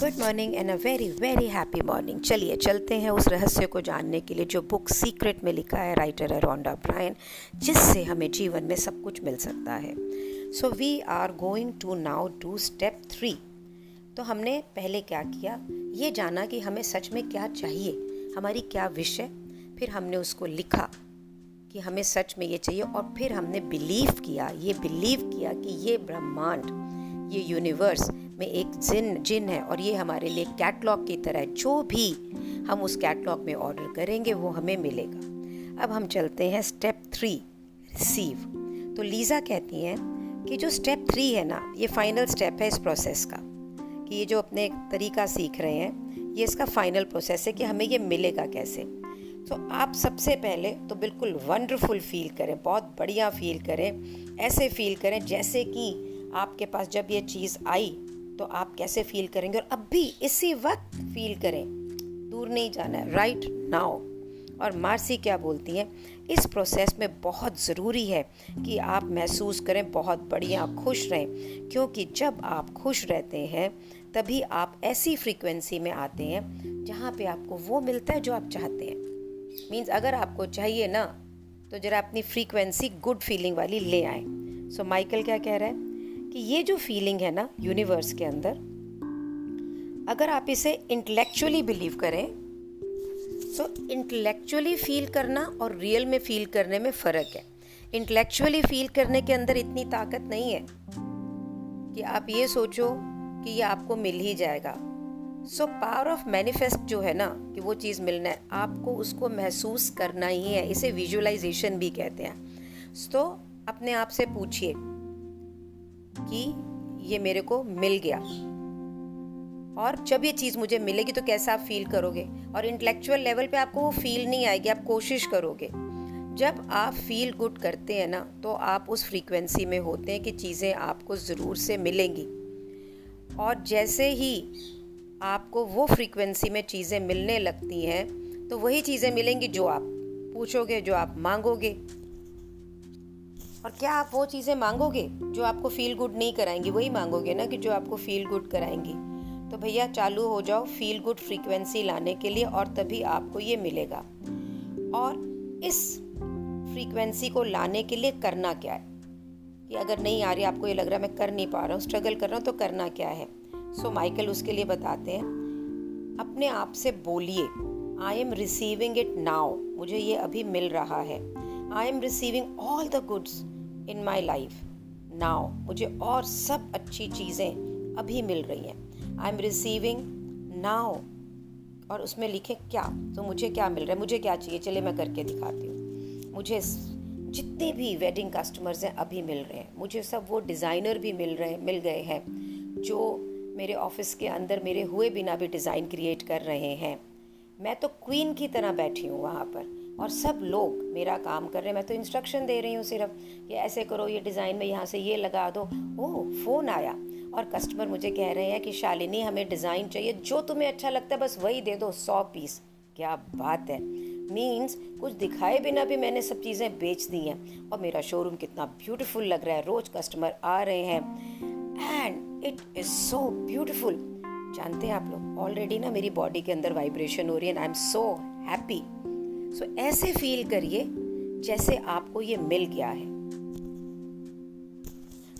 Good morning and a very very happy morning चलिए, चलते हैं उस रहस्य को जानने के लिए जो बुक सीक्रेट में लिखा है राइटर है रोंडा ब्रायन जिससे हमें जीवन में सब कुछ मिल सकता है। So we are going to now to step three तो हमने पहले क्या किया? ये जाना कि हमें सच में क्या चाहिए, हमारी क्या है। फिर हमने उसको लिखा कि हमें सच में ये चाहिए और फिर हमने बिलीव किया, ये बिलीव किया कि ये ब्रह्मांड, ये यूनिवर्स में एक जिन जिन है और ये हमारे लिए कैटलॉग की तरह जो भी हम उस कैटलॉग में ऑर्डर करेंगे, वो हमें मिलेगा। अब हम चलते हैं स्टेप थ्री रिसीव तो लीज़ा कहती हैं कि जो स्टेप थ्री है ना, ये फाइनल स्टेप है इस प्रोसेस का। कि ये जो अपने तरीका सीख रहे हैं, ये इसका फाइनल प्रोसेस है कि हमें ये मिलेगा कैसे। तो आप सबसे पहले तो बिल्कुल वंडरफुल फील करें, बहुत बढ़िया फील करें, ऐसे फील करें जैसे कि आपके पास जब ये चीज़ आई तो आप कैसे फील करेंगे? और अब भी इसी वक्त फील करें। दूर नहीं जाना है। राइट नाउ और मार्सी क्या बोलती हैं? इस प्रोसेस में बहुत ज़रूरी है कि आप महसूस करें, बहुत बढ़िया, खुश रहें। क्योंकि जब आप खुश रहते हैं, तभी आप ऐसी फ्रीक्वेंसी में आते हैं जहाँ पे आपको वो मिलता है जो आप चाहते हैं। मीन्स अगर आपको चाहिए ना तो ज़रा अपनी फ्रीक्वेंसी गुड फीलिंग वाली ले आए। सो माइकल क्या कह रहा है? कि ये जो फीलिंग है ना यूनिवर्स के अंदर, अगर आप इसे इंटेलेक्चुअली बिलीव करें तो इंटेलेक्चुअली फील करना और रियल में फील करने में फ़र्क है। इंटेलेक्चुअली फील करने के अंदर इतनी ताकत नहीं है कि आप ये सोचो कि ये आपको मिल ही जाएगा। सो पावर ऑफ़ मैनिफेस्ट जो है ना, कि वो चीज़ मिलना है, आपको उसको महसूस करना ही है। इसे विजुअलाइजेशन भी कहते हैं। तो अपने आप से पूछिए कि ये मेरे को मिल गया। और जब ये चीज़ मुझे मिलेगी तो कैसा आप फील करोगे? और इंटेलेक्चुअल लेवल पे आपको वो फील नहीं आएगी, आप कोशिश करोगे। जब आप फील गुड करते हैं ना तो आप उस फ्रीक्वेंसी में होते हैं कि चीज़ें आपको ज़रूर से मिलेंगी। और जैसे ही आपको वो फ्रीक्वेंसी में चीज़ें मिलने लगती हैं तो वही चीज़ें मिलेंगी जो आप पूछोगे, जो आप मांगोगे। और क्या आप वो चीज़ें मांगोगे जो आपको फील गुड नहीं कराएँगी? वही मांगोगे ना कि जो आपको फील गुड कराएँगी। तो भैया चालू हो जाओ फील गुड फ्रीक्वेंसी लाने के लिए और तभी आपको ये मिलेगा। और इस फ्रीक्वेंसी को लाने के लिए करना क्या है? कि अगर नहीं आ रही आपको ये लग रहा है मैं कर नहीं पा रहा हूँ स्ट्रगल कर रहा हूँ तो करना क्या है? सो so, माइकल उसके लिए बताते हैं। अपने आप से बोलिए I am receiving it now मुझे ये अभी मिल रहा है। I am receiving all the goods in my life now मुझे और सब अच्छी चीज़ें अभी मिल रही हैं। आई एम रिसीविंग नाउ और उसमें लिखे क्या? तो मुझे क्या मिल रहा है? मुझे क्या चाहिए? चले मैं करके दिखाती हूँ। मुझे जितने भी वेडिंग कस्टमर्स हैं, अभी मिल रहे हैं। मुझे सब वो डिज़ाइनर भी मिल रहे मिल गए हैं, जो मेरे ऑफ़िस के अंदर मेरे हुए बिना भी डिज़ाइन क्रिएट कर रहे हैं। मैं तो क्वीन की तरह बैठी हूँ वहाँ पर। और सब लोग मेरा काम कर रहे हैं। मैं तो इंस्ट्रक्शन दे रही हूँ सिर्फ़ कि ऐसे करो, ये डिज़ाइन में यहाँ से ये लगा दो। ओह फ़ोन आया और कस्टमर मुझे कह रहे हैं कि शालिनी, हमें डिज़ाइन चाहिए। जो तुम्हें अच्छा लगता है, बस वही दे दो, सौ पीस क्या बात है। मीन्स कुछ दिखाए बिना भी मैंने सब चीज़ें बेच दी हैं। और मेरा शोरूम कितना ब्यूटीफुल लग रहा है। रोज़ कस्टमर आ रहे हैं। And it is so beautiful जानते हैं आप लोग? ऑलरेडी ना मेरी बॉडी के अंदर वाइब्रेशन हो रही है। And I am so happy so so, ऐसे फील करिए जैसे आपको ये मिल गया है।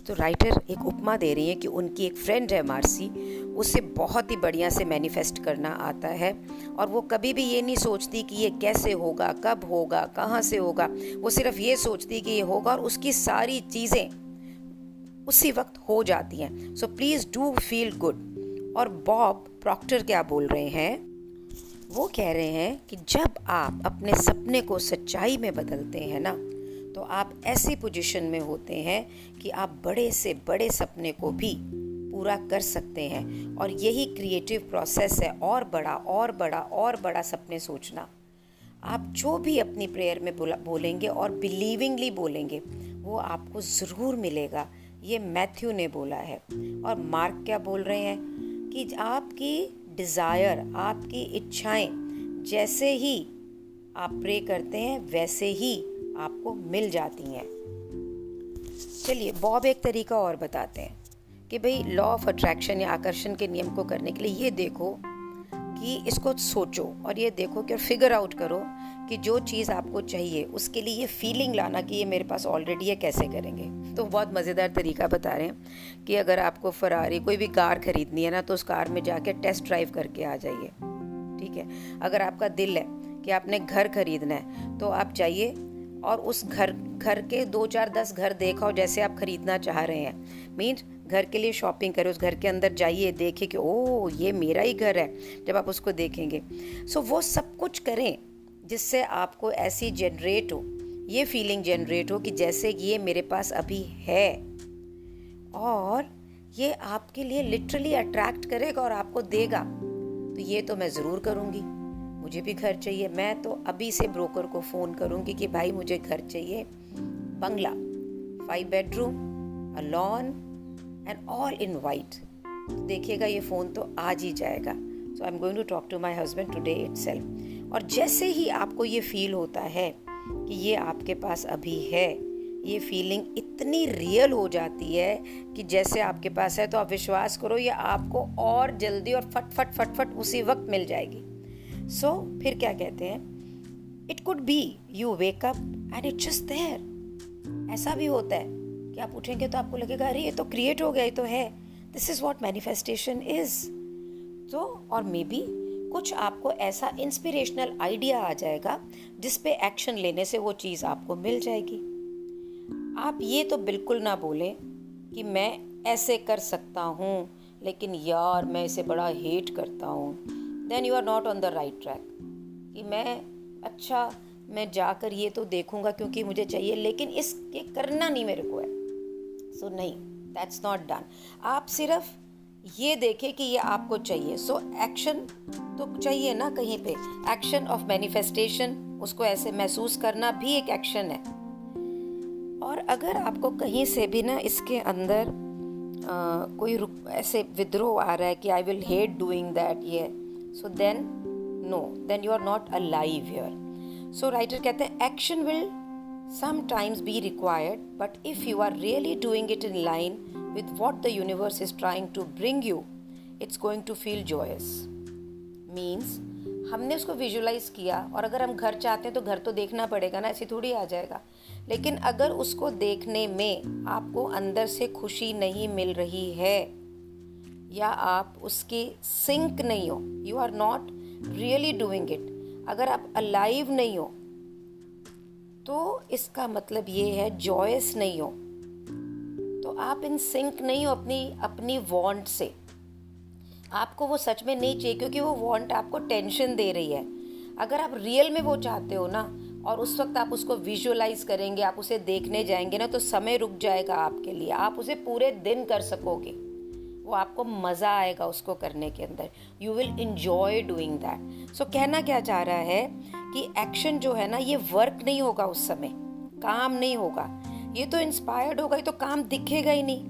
तो राइटर एक उपमा दे रही है कि उनकी एक फ्रेंड है मार्सी उसे बहुत ही बढ़िया से मैनिफेस्ट करना आता है और वो कभी भी ये नहीं सोचती कि ये कैसे होगा कब होगा कहाँ से होगा। वो सिर्फ़ ये सोचती कि ये होगा और उसकी सारी चीज़ें उसी वक्त हो जाती हैं। So please do feel good और बॉब प्रॉक्टर क्या बोल रहे हैं? वो कह रहे हैं कि जब आप अपने सपने को सच्चाई में बदलते हैं ना तो आप ऐसी पोजीशन में होते हैं कि आप बड़े से बड़े सपने को भी पूरा कर सकते हैं। और यही क्रिएटिव प्रोसेस है, और बड़ा और बड़ा और बड़ा सपने सोचना। आप जो भी अपनी प्रेयर में बोलेंगे और बिलीविंगली बोलेंगे, वो आपको ज़रूर मिलेगा। ये मैथ्यू ने बोला है। और मार्क क्या बोल रहे हैं कि आपकी डिज़ायर आपकी इच्छाएँ जैसे ही आप प्रे करते हैं, वैसे ही आपको मिल जाती हैं। चलिए बॉब एक तरीका और बताते हैं कि भाई लॉ ऑफ़ अट्रैक्शन या आकर्षण के नियम को करने के लिए ये देखो कि इसको सोचो और ये देखो कि फिगर आउट करो कि जो चीज़ आपको चाहिए, उसके लिए ये फीलिंग लाना कि ये मेरे पास ऑलरेडी है, कैसे करेंगे? तो बहुत मज़ेदार तरीका बता रहे हैं कि अगर आपको फरारी कोई भी कार ख़रीदनी है ना तो उस कार में जाके टेस्ट ड्राइव करके आ जाइए। ठीक है? अगर आपका दिल है कि आपने घर खरीदना है तो आप जाइए और उस घर घर के दो चार दस घर देखा जैसे आप खरीदना चाह रहे हैं। मीन्स घर के लिए शॉपिंग करें उस घर के अंदर जाइए देखिए कि ओ ये मेरा ही घर है। जब आप उसको देखेंगे। सो so, वो सब कुछ करें जिससे आपको ऐसी जनरेट हो। ये फीलिंग जनरेट हो कि जैसे ये मेरे पास अभी है। और ये आपके लिए लिटरली अट्रैक्ट करेगा और आपको देगा। तो ये तो मैं ज़रूर करूँगी। मुझे भी घर चाहिए। मैं तो अभी से ब्रोकर को फ़ोन करूँगी कि भाई मुझे घर चाहिए बंगला five bedroom a lawn and all in white देखिएगा, ये फ़ोन तो आज ही जाएगा। So I am going to talk to my husband today it और जैसे ही आपको ये फील होता है कि ये आपके पास अभी है। ये फीलिंग इतनी रियल हो जाती है कि जैसे आपके पास है तो आप विश्वास करो ये आपको और जल्दी और फट फट फट फट उसी वक्त मिल जाएगी। सो so, फिर क्या कहते हैं? It could be you wake up and it just there ऐसा भी होता है कि आप उठेंगे तो आपको लगेगा अरे ये तो क्रिएट हो गया ये तो है। This is what manifestation is तो और मे बी कुछ आपको ऐसा इंस्पिरेशनल आइडिया आ जाएगा जिस पे एक्शन लेने से वो चीज़ आपको मिल जाएगी। आप ये तो बिल्कुल ना बोलें कि मैं ऐसे कर सकता हूँ लेकिन यार मैं इसे बड़ा हेट करता हूँ। Then you are not on the right track कि मैं अच्छा मैं जाकर ये तो देखूँगा क्योंकि मुझे चाहिए लेकिन इसके करना नहीं मेरे को है। सो so, नहीं दैट्स नॉट डन आप सिर्फ़ ये देखें कि ये आपको चाहिए। सो एक्शन तो चाहिए ना कहीं पे। एक्शन ऑफ़ मैनिफेस्टेशन उसको ऐसे महसूस करना भी एक एक्शन है। और अगर आपको कहीं से भी ना इसके अंदर आ, कोई ऐसे विद्रोह आ रहा है कि I will hate doing that ये। So then no then you are not alive here so writer कहते हैं action will sometimes be required, but if you are really doing it in line with what the universe is trying to bring you, it's going to feel joyous. Means हमने उसको visualise किया और अगर हम घर चाहते हैं तो घर तो देखना पड़ेगा ना ऐसी थोड़ी आ जाएगा लेकिन अगर उसको देखने में आपको अंदर से खुशी नहीं मिल रही है या आप उसके सिंक नहीं हो you are not really doing it अगर आप अलाइव नहीं हो तो इसका मतलब ये है जॉयस नहीं हो। तो आप इन सिंक नहीं हो अपनी अपनी वांट से। आपको वो सच में नहीं चाहिए, क्योंकि वो वांट आपको टेंशन दे रही है। अगर आप रियल में वो चाहते हो ना, और उस वक्त आप उसको विजुअलाइज करेंगे, आप उसे देखने जाएँगे ना तो समय रुक जाएगा आपके लिए। आप उसे पूरे दिन कर सकोगे। वो आपको मज़ा आएगा उसको करने के अंदर। You will enjoy doing that so कहना क्या चाह रहा है कि एक्शन जो है ना ये वर्क नहीं होगा उस समय। काम नहीं होगा। ये तो इंस्पायर्ड होगा ये तो काम दिखेगा ही नहीं।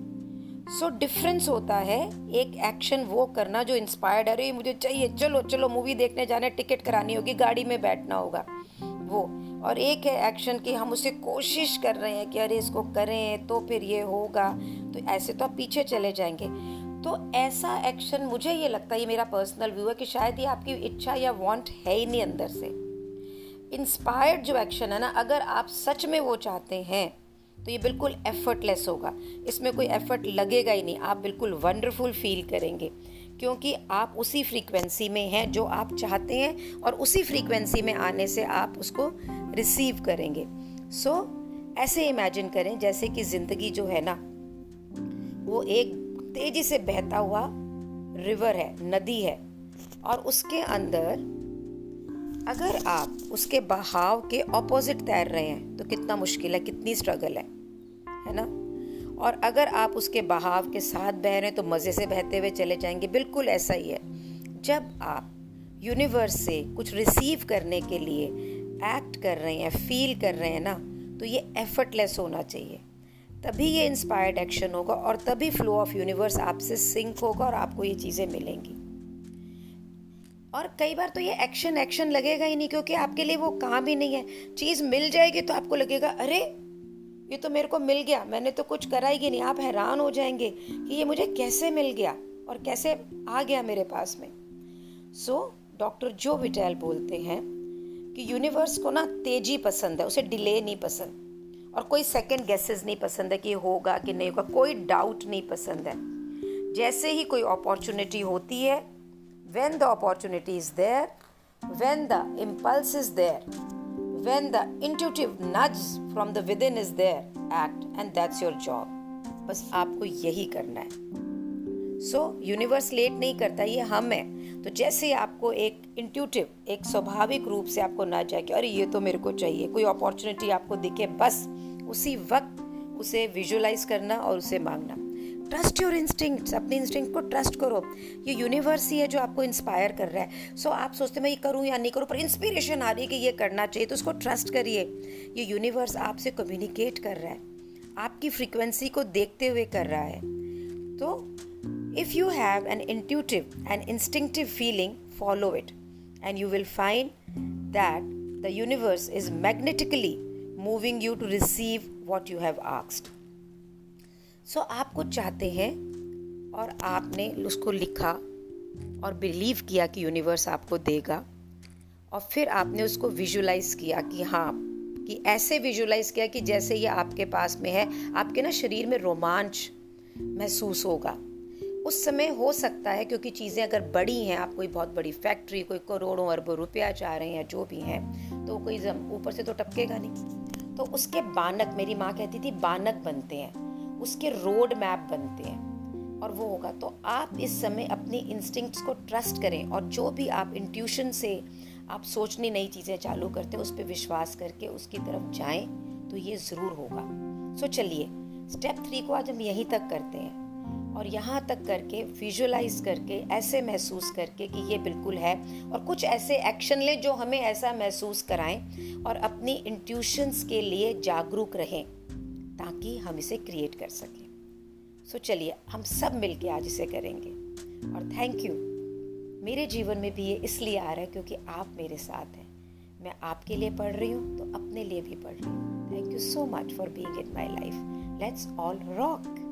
सो so, डिफरेंस होता है एक एक्शन वो करना जो इंस्पायर्ड अरे मुझे चाहिए चलो चलो मूवी देखने जाने टिकट करानी होगी गाड़ी में बैठना होगा। वो। और एक है एक्शन कि हम उसे कोशिश कर रहे हैं कि अरे इसको करें तो फिर ये होगा। तो ऐसे तो आप पीछे चले जाएँगे। तो ऐसा एक्शन मुझे ये लगता है ये मेरा पर्सनल व्यू है कि शायद ये आपकी इच्छा या वांट है ही नहीं अंदर से। इंस्पायर्ड जो एक्शन है ना अगर आप सच में वो चाहते हैं तो ये बिल्कुल एफर्टलेस होगा। इसमें कोई एफर्ट लगेगा ही नहीं आप बिल्कुल वंडरफुल फील करेंगे। क्योंकि आप उसी फ्रीक्वेंसी में हैं जो आप चाहते हैं और उसी फ्रीक्वेंसी में आने से आप उसको रिसीव करेंगे। सो so, ऐसे इमेजिन करें जैसे कि ज़िंदगी जो है ना वो एक तेज़ी से बहता हुआ रिवर है, नदी है। और उसके अंदर, अगर आप उसके बहाव के ऑपोजिट तैर रहे हैं तो कितना मुश्किल है, कितनी स्ट्रगल है है ना? और अगर आप उसके बहाव के साथ बह रहे हैं तो मज़े से बहते हुए चले जाएँगे। बिल्कुल ऐसा ही है। जब आप यूनिवर्स से कुछ रिसीव करने के लिए एक्ट कर रहे हैं फील कर रहे हैं ना तो ये एफर्टलेस होना चाहिए। तभी ये इंस्पायर्ड एक्शन होगा और तभी फ्लो ऑफ़ यूनिवर्स आपसे सिंक होगा और आपको ये चीज़ें मिलेंगी। और कई बार तो ये एक्शन एक्शन लगेगा ही नहीं क्योंकि आपके लिए वो काम ही नहीं है। चीज़ मिल जाएगी तो आपको लगेगा, अरे, ये तो मेरे को मिल गया। मैंने तो कुछ करा ही नहीं। आप हैरान हो जाएँगे कि ये मुझे कैसे मिल गया और कैसे आ गया मेरे पास में। सो डॉक्टर जो विटेल बोलते हैं कि यूनिवर्स को ना तेज़ी पसंद है, उसे डिले नहीं पसंद। और कोई सेकंड गेसेस नहीं पसंद है कि होगा कि नहीं होगा, कोई डाउट नहीं पसंद है। जैसे ही कोई अपॉर्चुनिटी होती है when the opportunity is there when the impulse is there when the intuitive nudge from the within is there act and that's your job बस आपको यही करना है। सो यूनिवर्स लेट नहीं करता, ये हम है। तो जैसे आपको एक इंट्यूटिव एक स्वाभाविक रूप से आपको ना जाए कि अरे ये तो मेरे को चाहिए, कोई अपॉर्चुनिटी आपको दिखे, बस उसी वक्त उसे विजुलाइज करना और उसे मांगना। ट्रस्ट योर इंस्टिंक्ट अपने इंस्टिंक्ट को ट्रस्ट करो। ये यूनिवर्स ही है जो आपको इंस्पायर कर रहा है। सो so, आप सोचते मैं ये करूँ या नहीं करूँ? पर इंस्पिरेशन आ रही है कि ये करना चाहिए तो उसको ट्रस्ट करिए। ये यूनिवर्स आपसे कम्युनिकेट कर रहा है। आपकी फ्रीक्वेंसी को देखते हुए कर रहा है। तो if you have an intuitive and instinctive feeling follow it and you will find that the universe is magnetically moving you to receive what you have asked so आप कुछ चाहते हैं और आपने उसको लिखा और बिलीव किया कि यूनिवर्स आपको देगा और फिर आपने उसको विजुलाइज किया कि हाँ कि ऐसे विजुलाइज किया कि जैसे ये आपके पास में है, आपके ना शरीर में रोमांच महसूस होगा। उस समय हो सकता है क्योंकि चीज़ें अगर बड़ी हैं, आप कोई बहुत बड़ी फैक्ट्री कोई करोड़ों अरबों रुपया चाह रहे हैं या जो भी हैं तो कोई ऊपर से तो टपकेगा नहीं। तो उसके बानक, मेरी माँ कहती थी, बानक बनते हैं, उसके रोड मैप बनते हैं, और वो होगा। तो आप इस समय अपनी इंस्टिंक्ट्स को ट्रस्ट करें, और जो भी आप इंट्यूशन से आप सोचनी नई चीज़ें चालू करते हैं, उस पर विश्वास करके उसकी तरफ़ जाएँ तो ये ज़रूर होगा। सो चलिए स्टेप थ्री को आज हम यहीं तक करते हैं। और यहाँ तक करके विजुलाइज करके, ऐसे महसूस करके कि ये बिल्कुल है। और कुछ ऐसे एक्शन लें जो हमें ऐसा महसूस कराएँ और अपनी इंट्यूशंस के लिए जागरूक रहें ताकि हम इसे क्रिएट कर सकें। सो चलिए, हम सब मिलके आज इसे करेंगे। और थैंक यू मेरे जीवन में भी ये इसलिए आ रहा है क्योंकि आप मेरे साथ हैं। मैं आपके लिए पढ़ रही हूँ तो अपने लिए भी पढ़ रही हूँ। Thank you so much for being in my life let's all rock